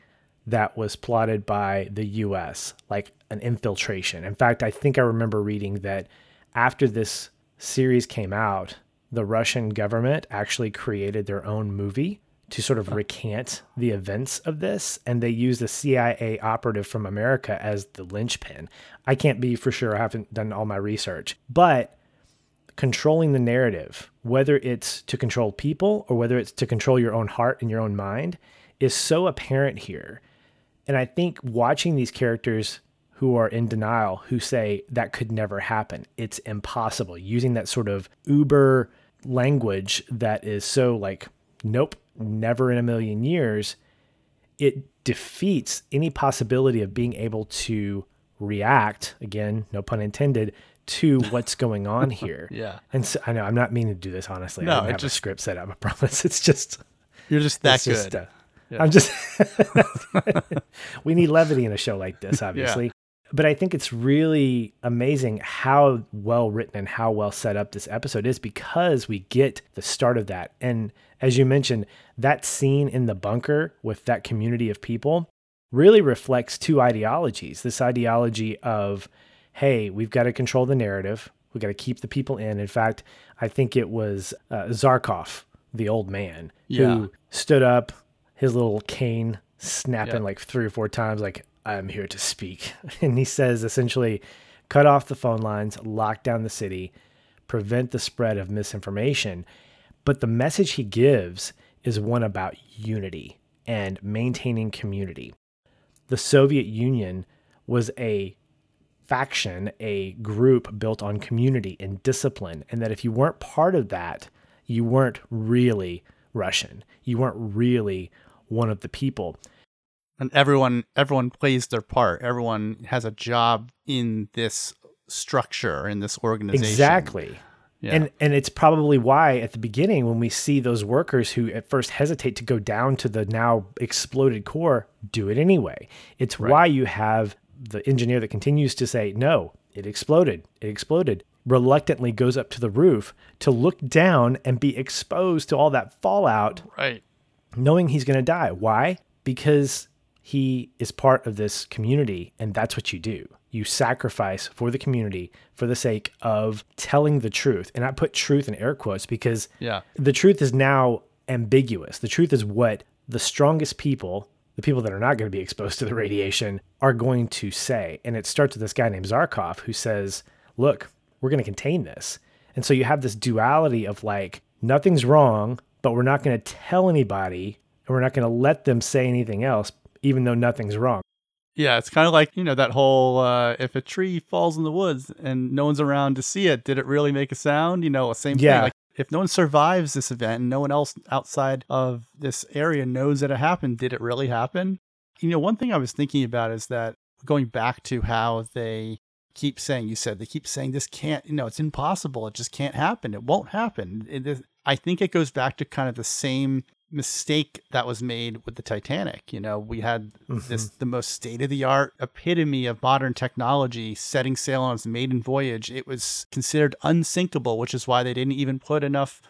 S1: that was plotted by the US, like an infiltration. In fact, I think I remember reading that after this series came out, the Russian government actually created their own movie to sort of recant the events of this, and they used a CIA operative from America as the linchpin. I can't be for sure, I haven't done all my research, but controlling the narrative, whether it's to control people or whether it's to control your own heart and your own mind, is so apparent here. And I think watching these characters who are in denial, who say that could never happen, it's impossible, using that sort of uber language that is so like, nope, never in a million years, it defeats any possibility of being able to react, again, no pun intended, to what's going on here.
S2: Yeah.
S1: And so, I know I'm not meaning to do this honestly.
S2: No,
S1: I don't have
S2: just-
S1: a script set up. I promise. It's just
S2: You're just that good.
S1: just, uh, I'm just. we need levity in a show like this, obviously. But I think it's really amazing how well written and how well set up this episode is because we get the start of that. And as you mentioned, that scene in the bunker with that community of people really reflects two ideologies this ideology of, hey, we've got to control the narrative, we've got to keep the people in. In fact, I think it was uh, Zharkov, the old man,
S2: Yeah.
S1: who stood up, his little cane snapping
S2: Yeah.
S1: like three or four times, like, I'm here to speak. And he says essentially, cut off the phone lines, lock down the city, prevent the spread of misinformation. But the message he gives is one about unity and maintaining community. The Soviet Union was a faction, a group built on community and discipline, and that if you weren't part of that, you weren't really Russian. You weren't really one of the people.
S2: And everyone everyone plays their part. Everyone has a job in this structure in this organization.
S1: Exactly.
S2: Yeah.
S1: And and it's probably why at the beginning when we see those workers who at first hesitate to go down to the now exploded core do it anyway. It's why you have the engineer that continues to say no, it exploded. It exploded. Reluctantly goes up to the roof to look down and be exposed to all that fallout
S2: right.
S1: knowing he's going to die. Why? Because he is part of this community, and that's what you do. You sacrifice for the community for the sake of telling the truth. And I put truth in air quotes because
S2: Yeah.
S1: the truth is now ambiguous. The truth is what the strongest people the people that are not going to be exposed to the radiation are going to say. And it starts with this guy named Zharkov who says, Look, we're going to contain this. And so you have this duality of like, nothing's wrong, but we're not going to tell anybody and we're not going to let them say anything else, even though nothing's wrong.
S2: Yeah, it's kind of like, you know, that whole uh, if a tree falls in the woods and no one's around to see it, did it really make a sound? You know, same
S1: Yeah.
S2: thing. Like if no one survives this event and no one else outside of this area knows that it happened, did it really happen? You know, one thing I was thinking about is that going back to how they keep saying, you said they keep saying this can't, you know, it's impossible. It just can't happen. It won't happen. It is, I think it goes back to kind of the same mistake that was made with the Titanic. You know, we had this the most state of the art epitome of modern technology setting sail on its maiden voyage. It was considered unsinkable, which is why they didn't even put enough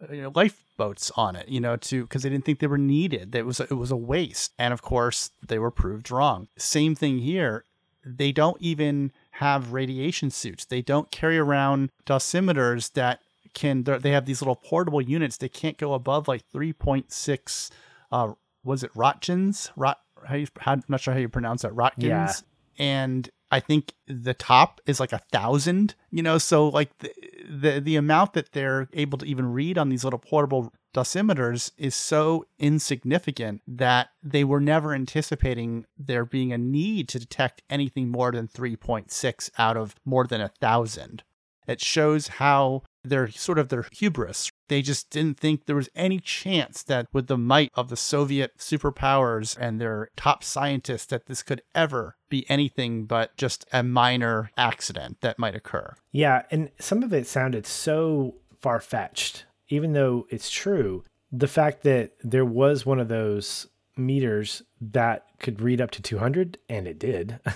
S2: uh, you know, lifeboats on it, you know, to because they didn't think they were needed. It was it was a waste, and of course they were proved wrong. Same thing here. They don't even have radiation suits. They don't carry around dosimeters that can. they're- have these little portable units. They can't go above like three point six. Uh, was it Roentgens? Rot. How you? How, I'm not sure how you pronounce that. Roentgens
S1: Yeah.
S2: and I think the top is like a thousand, you know, so like the, the the amount that they're able to even read on these little portable dosimeters is so insignificant that they were never anticipating there being a need to detect anything more than 3.6 out of more than a thousand. It shows how they're sort of their hubris. They just didn't think there was any chance that with the might of the Soviet superpowers and their top scientists that this could ever be anything but just a minor accident that might occur.
S1: Yeah, and some of it sounded so far fetched, even though it's true. The fact that there was one of those meters that could read up to 200, and it did.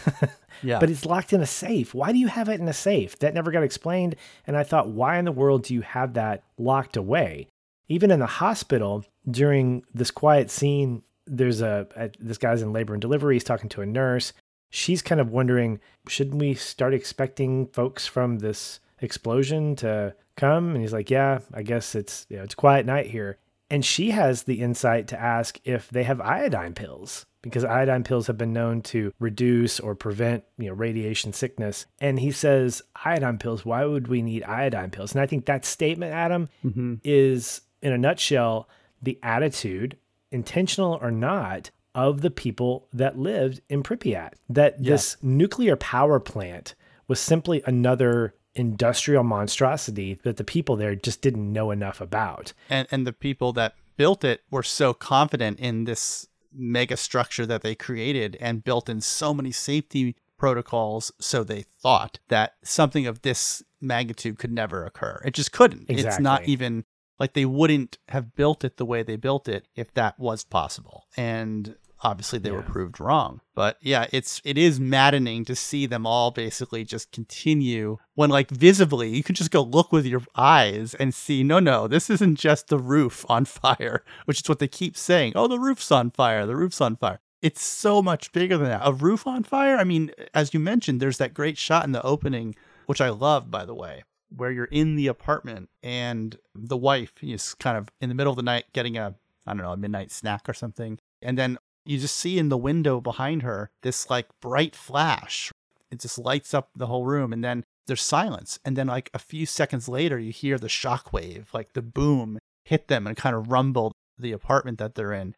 S2: Yeah.
S1: But it's locked in a safe. Why do you have it in a safe? That never got explained. And I thought, why in the world do you have that locked away? Even in the hospital, during this quiet scene, there's a, a this guy's in labor and delivery. He's talking to a nurse. She's kind of wondering, shouldn't we start expecting folks from this explosion to come? And he's like, yeah, I guess it's you know, it's quiet night here. And she has the insight to ask if they have iodine pills because iodine pills have been known to reduce or prevent, you know, radiation sickness. And he says, iodine pills, why would we need iodine pills? And I think that statement, Adam,
S2: Mhm.
S1: is in a nutshell the attitude, intentional or not, of the people that lived in Pripyat. That
S2: Yeah.
S1: this nuclear power plant was simply another industrial monstrosity that the people there just didn't know enough about.
S2: and and the people that built it were so confident in this mega structure that they created and built in so many safety protocols so they thought that something of this magnitude could never occur. It just couldn't. It's not even like they wouldn't have built it the way they built it if that was possible. And obviously they were proved wrong. But yeah it's it is maddening to see them all basically just continue when like visibly you can just go look with your eyes and see no no this isn't just the roof on fire which is what they keep saying. Oh the roof's on fire. The roof's on fire. It's so much bigger than that. A roof on fire? I mean as you mentioned there's that great shot in the opening which i love by the way where you're in the apartment and the wife is kind of in the middle of the night getting a i don't know a midnight snack or something. And then you just see in the window behind her this like bright flash. It just lights up the whole room and then there's silence. And then like a few seconds later you hear the shockwave, like the boom hit them and kind of rumble the apartment that they're in.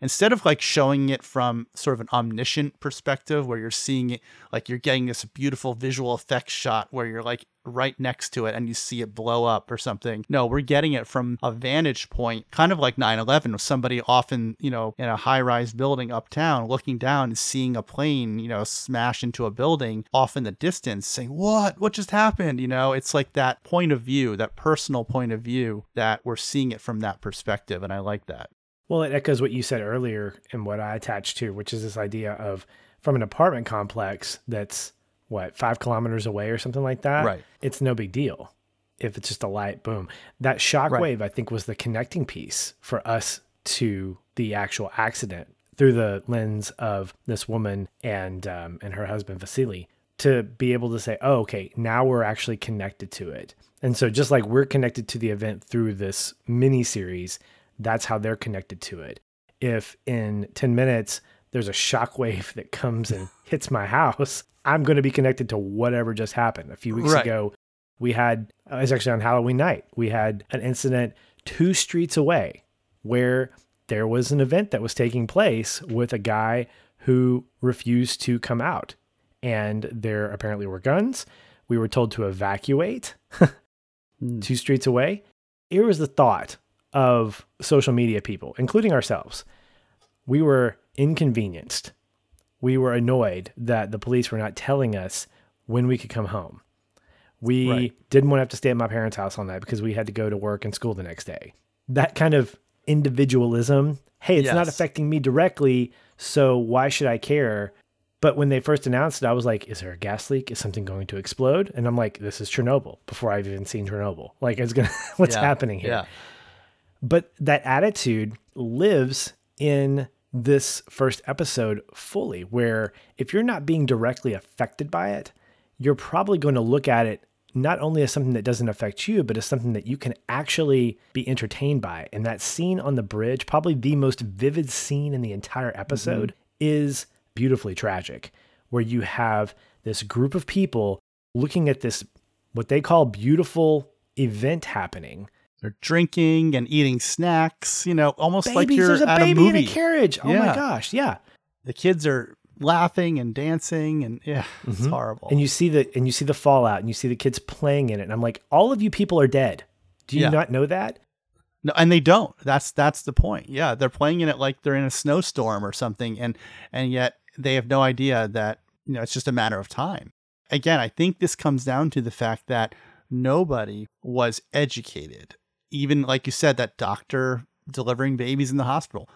S2: Instead of like showing it from sort of an omniscient perspective where you're seeing it like you're getting this beautiful visual effects shot where you're like right next to it and you see it blow up or something. No, we're getting it from a vantage point, kind of like 9 11, with somebody often, you know, in a high rise building uptown looking down and seeing a plane, you know, smash into a building off in the distance saying, What? What just happened? You know, it's like that point of view, that personal point of view that we're seeing it from that perspective. And I like that.
S1: Well, it echoes what you said earlier and what I attached to, which is this idea of from an apartment complex that's what, five kilometers away or something like that.
S2: Right.
S1: It's no big deal if it's just a light, boom. That shock
S2: Right.
S1: wave, I think, was the connecting piece for us to the actual accident through the lens of this woman and um, and her husband Vasily to be able to say, oh, okay, now we're actually connected to it. And so just like we're connected to the event through this mini series, that's how they're connected to it. if in 10 minutes there's a shockwave that comes and hits my house, I'm going to be connected to whatever just happened. A few weeks
S2: Right.
S1: ago, we had, uh, it was actually on Halloween night, we had an incident two streets away where there was an event that was taking place with a guy who refused to come out. And there apparently were guns. We were told to evacuate two streets away. Here was the thought of social media people, including ourselves. We were inconvenienced. We were annoyed that the police were not telling us when we could come home. We
S2: Right.
S1: didn't want to have to stay at my parents' house all night because we had to go to work and school the next day. That kind of individualism, hey, it's not affecting me directly, so why should I care? But when they first announced it, I was like, is there a gas leak? Is something going to explode? And I'm like, this is Chernobyl before I've even seen Chernobyl. Like, it's going to, what's
S2: Yeah,
S1: happening here?
S2: Yeah.
S1: But that attitude lives in this first episode fully, where if you're not being directly affected by it, you're probably going to look at it not only as something that doesn't affect you, but as something that you can actually be entertained by. And that scene on the bridge, probably the most vivid scene in the entire episode, mm-hmm. is beautifully tragic, where you have this group of people looking at this, what they call beautiful event happening.
S2: They're drinking and eating snacks, you know, almost like you're
S1: there's a
S2: at
S1: baby
S2: a
S1: in
S2: movie.
S1: a carriage. Oh my gosh, yeah.
S2: the kids are laughing and dancing and yeah, it's
S1: Mhm.
S2: horrible.
S1: And you see the and you see the fallout and you see the kids playing in it. And I'm like, all of you people are dead. Do you
S2: Yeah.
S1: not know that?
S2: No, and they don't. That's that's the point. Yeah, they're playing in it like they're in a snowstorm or something, and and yet they have no idea that you know it's just a matter of time. Again, I think this comes down to the fact that nobody was educated. Even like you said, that doctor delivering babies in the hospital,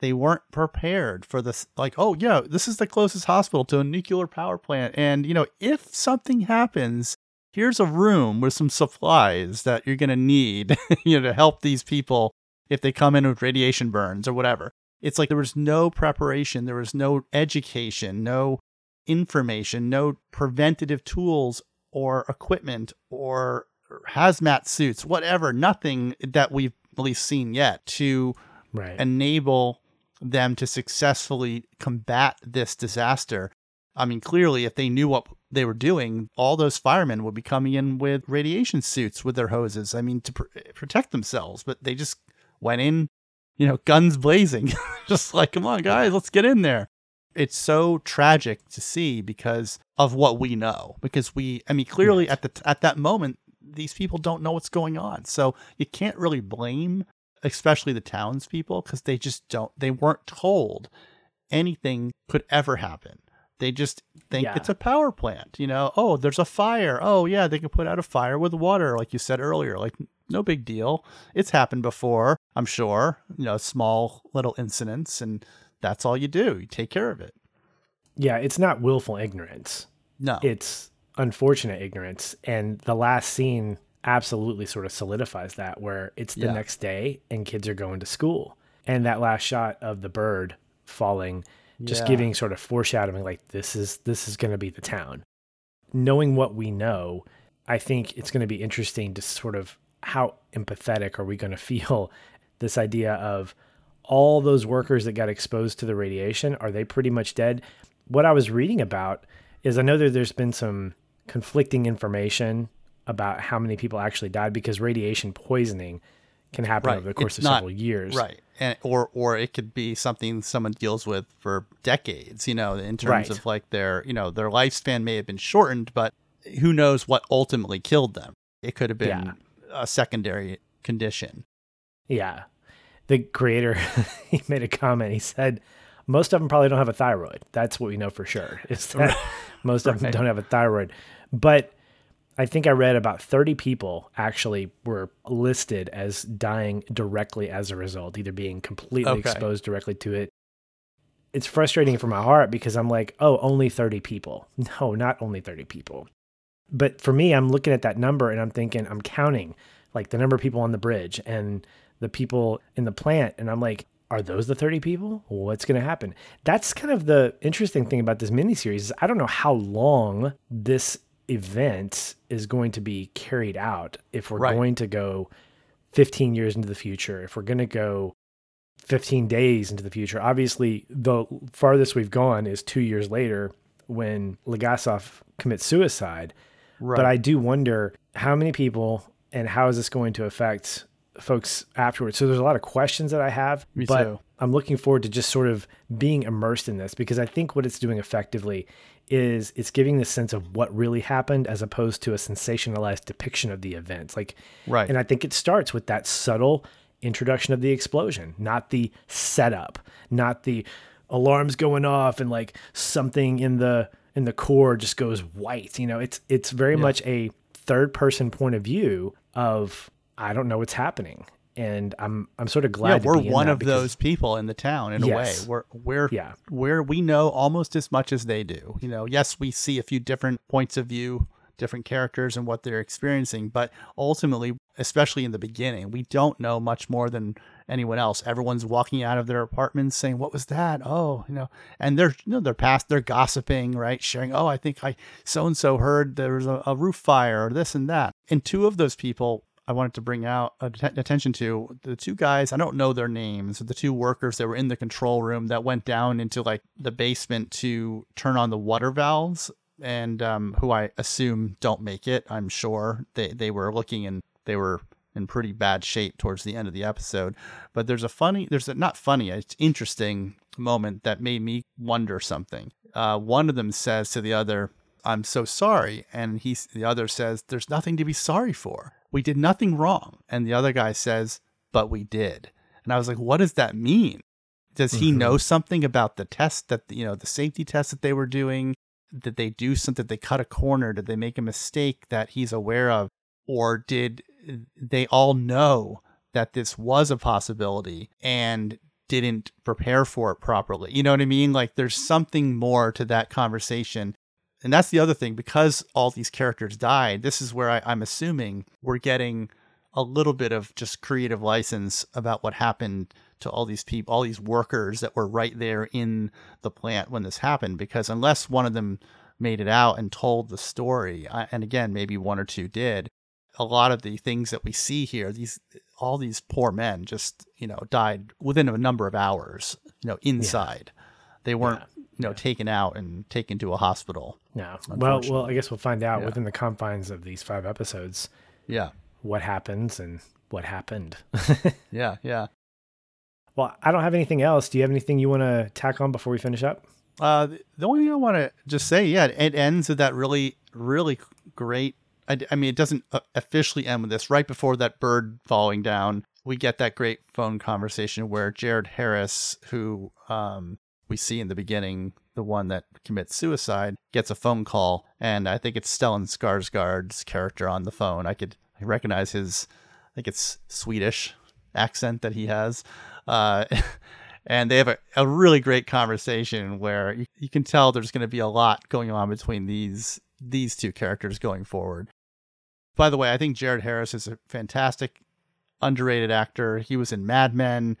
S2: they weren't prepared for this. Like, oh yeah, this is the closest hospital to a nuclear power plant, and you know if something happens, here's a room with some supplies that you're going to need you know to help these people if they come in with radiation burns or whatever it's like there was no preparation there was no education no information no preventative tools or equipment or hazmat suits whatever nothing that we've at least seen yet to
S1: Right.
S2: enable them to successfully combat this disaster. I mean, clearly, if they knew what they were doing, all those firemen would be coming in with radiation suits with their hoses. I mean, to pr- protect themselves, but they just went in, you know, guns blazing, just like, come on, guys, let's get in there. It's so tragic to see because of what we know. Because we, I mean, clearly
S1: Right.
S2: at the at that moment, these people don't know what's going on, so you can't really blame especially the townspeople, because they just don't, they weren't told anything could ever happen. They just think
S1: Yeah.
S2: it's a power plant, you know. Oh, there's a fire. Oh, yeah, they can put out a fire with water, like you said earlier. Like, no big deal. It's happened before, I'm sure. You know, small little incidents, and that's all you do. You take care of it.
S1: yeah, it's not willful ignorance.
S2: No,
S1: It's unfortunate ignorance. And the last scene absolutely sort of solidifies that where it's the
S2: Yeah.
S1: next day and kids are going to school. And that last shot of the bird falling just
S2: Yeah.
S1: giving sort of foreshadowing like this is this is going to be the town. Knowing what we know, I think it's going to be interesting to sort of how empathetic are we going to feel this idea of all those workers that got exposed to the radiation are they pretty much dead? What I was reading about is I know that there's been some conflicting information about how many people actually died because radiation poisoning can happen
S2: Right.
S1: over the course
S2: It's
S1: of
S2: not-
S1: several years.
S2: right and or or it could be something someone deals with for decades you know in terms
S1: Right.
S2: of like their you know their lifespan may have been shortened but who knows what ultimately killed them it could have been
S1: Yeah.
S2: a secondary condition
S1: Yeah. The creator, he made a comment. He said, most of them probably don't have a thyroid. That's what we know for sure. Is that most of them don't have a thyroid. But I think I read about 30 people actually were listed as dying directly as a result, either being completely
S2: Okay.
S1: exposed directly to it. It's frustrating for my heart because I'm like, oh, only 30 people. No, not only 30 people. But for me, I'm looking at that number and I'm thinking, I'm counting like the number of people on the bridge and the people in the plant. And I'm like, are those the 30 people? What's going to happen? That's kind of the interesting thing about this miniseries is I don't know how long this event is going to be carried out. If we're
S2: Right.
S1: going to go 15 years into the future, if we're going to go 15 days into the future. Obviously, the farthest we've gone is two years later when Legasov commits suicide. Right. But I do wonder how many people and how is this going to affect folks afterwards. So there's a lot of questions that I have,
S2: Me
S1: but
S2: too.
S1: I'm looking forward to just sort of being immersed in this because I think what it's doing effectively is it's giving the sense of what really happened as opposed to a sensationalized depiction of the events. Like,
S2: right.
S1: And I think it starts with that subtle introduction of the explosion, not the setup, not the alarms going off and like something in the in the core just goes white. You know, it's it's very yeah. much a third person point of view of I don't know what's happening. And I'm I'm sort of glad.
S2: Yeah, we're one of those people in the town in yes. a way. We're we're
S1: yeah.
S2: where we know almost as much as they do. You know, yes, we see a few different points of view, different characters and what they're experiencing, but ultimately, especially in the beginning, we don't know much more than anyone else. Everyone's walking out of their apartments saying, "What was that?" Oh, you know, and they're you know they're past they're gossiping, right? Sharing, "Oh, I think I so and so heard there was a, a roof fire or this and that." And two of those people I wanted to bring out attention to the two guys. I don't know their names. The two workers that were in the control room that went down into like the basement to turn on the water valves, and um, who I assume don't make it. I'm sure they they were looking and they were in pretty bad shape towards the end of the episode. But there's a funny, there's a not funny, it's interesting moment that made me wonder something. Uh, one of them says to the other, "I'm so sorry," and he the other says, "There's nothing to be sorry for." We did nothing wrong. And the other guy says, but we did. And I was like, what does that mean? Does he mm-hmm. know something about the test that, you know, the safety test that they were doing? Did they do something? Did they cut a corner? Did they make a mistake that he's aware of? Or did they all know that this was a possibility and didn't prepare for it properly? You know what I mean? Like there's something more to that conversation and that's the other thing because all these characters died. This is where I, I'm assuming we're getting a little bit of just creative license about what happened to all these people, all these workers that were right there in the plant when this happened. Because unless one of them made it out and told the story, and again, maybe one or two did, a lot of the things that we see here, these all these poor men just you know died within a number of hours, you know, inside. Yeah. They weren't yeah you know, taken out and taken to a hospital.
S1: Yeah. Well, well, I guess we'll find out yeah. within the confines of these five episodes.
S2: Yeah.
S1: What happens and what happened.
S2: yeah. Yeah.
S1: Well, I don't have anything else. Do you have anything you want to tack on before we finish up?
S2: Uh, the only thing I want to just say, yeah, it ends with that really, really great. I, I mean, it doesn't uh, officially end with this. Right before that bird falling down, we get that great phone conversation where Jared Harris, who um, we see in the beginning, the one that commits suicide gets a phone call, and I think it's Stellan Skarsgård's character on the phone. I could I recognize his, I think it's Swedish accent that he has, uh, and they have a, a really great conversation where you, you can tell there's going to be a lot going on between these these two characters going forward. By the way, I think Jared Harris is a fantastic, underrated actor. He was in Mad Men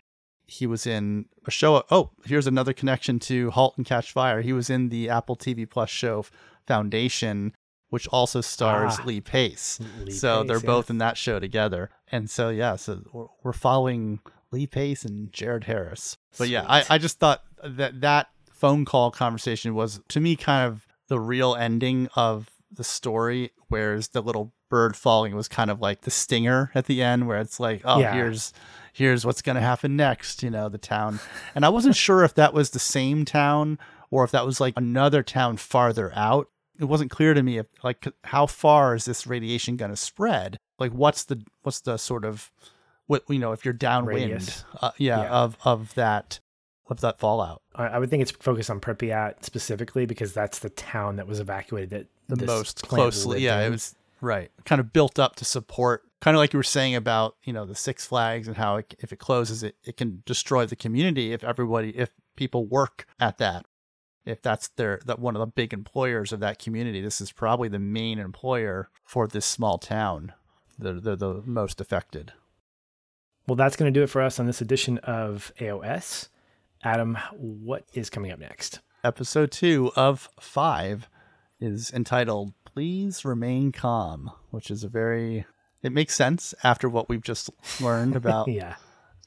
S2: he was in a show. Oh, here's another connection to *Halt and Catch Fire*. He was in the Apple TV Plus show Foundation, which also stars ah, Lee Pace. Lee so Pace, they're yeah. both in that show together. And so yeah, so we're following Lee Pace and Jared Harris. But yeah, I, I just thought that that phone call conversation was to me kind of the real ending of the story, whereas the little bird falling was kind of like the stinger at the end, where it's like, oh, yeah. here's here's what's going to happen next, you know, the town. And I wasn't sure if that was the same town or if that was like another town farther out. It wasn't clear to me if like how far is this radiation going to spread? Like what's the what's the sort of what you know if you're downwind uh, yeah, yeah, of of that of that fallout.
S1: I, would think it's focused on Pripyat specifically because that's the town that was evacuated
S2: that the most closely. Yeah, in. it was right. Kind of built up to support kind of like you were saying about you know the Six Flags and how it, if it closes, it it can destroy the community if everybody if people work at that. If that's their that one of the big employers of that community, this is probably the main employer for this small town. They're, they're the most affected.
S1: Well, that's going to do it for us on this edition of AOS. Adam, what is coming up next?
S2: Episode two of five is entitled Please Remain Calm, which is a very it makes sense after what we've just learned about
S1: yeah.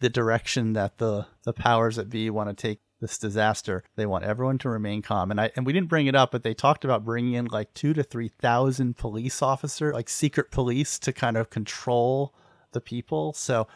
S2: the direction that the the powers that be want to take this disaster. They want everyone to remain calm. And I and we didn't bring it up, but they talked about bringing in like two to three thousand police officer, like secret police, to kind of control the people. So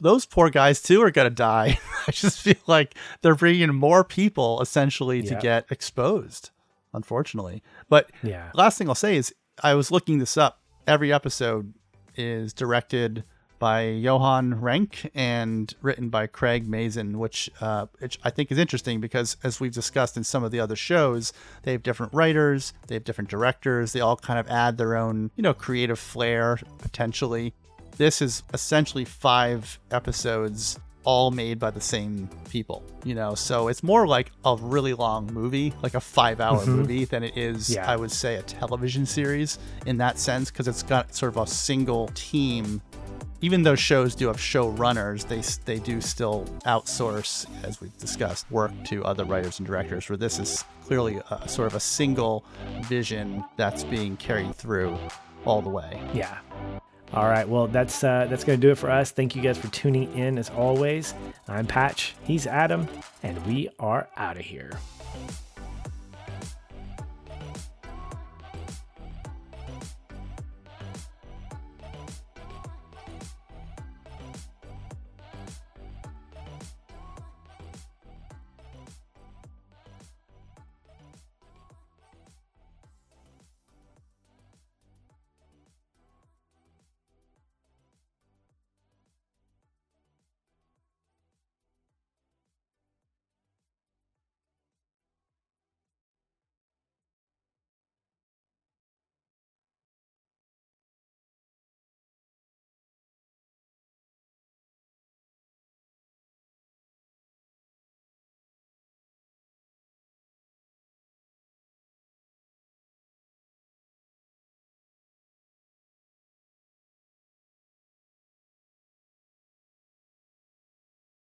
S2: those poor guys too are gonna die. I just feel like they're bringing in more people essentially to get exposed, unfortunately. But
S1: Yeah.
S2: last thing I'll say is I was looking this up. Every episode is directed by Johan Renck and written by Craig Mazin, which, uh, which I think is interesting because, as we've discussed in some of the other shows, they have different writers, they have different directors, they all kind of add their own, you know, creative flair potentially. This is essentially five episodes all made by the same people, you know. So it's more like a really long movie, like a 5-hour mm-hmm. movie than it is
S1: Yeah.
S2: I would say a television series in that sense because it's got sort of a single team even though shows do have showrunners, they they do still outsource, as we've discussed, work to other writers and directors. Where this is clearly a, sort of a single vision that's being carried through all the way.
S1: Yeah. All right. Well, that's uh, that's gonna do it for us. Thank you guys for tuning in as always. I'm Patch. He's Adam, and we are out of here.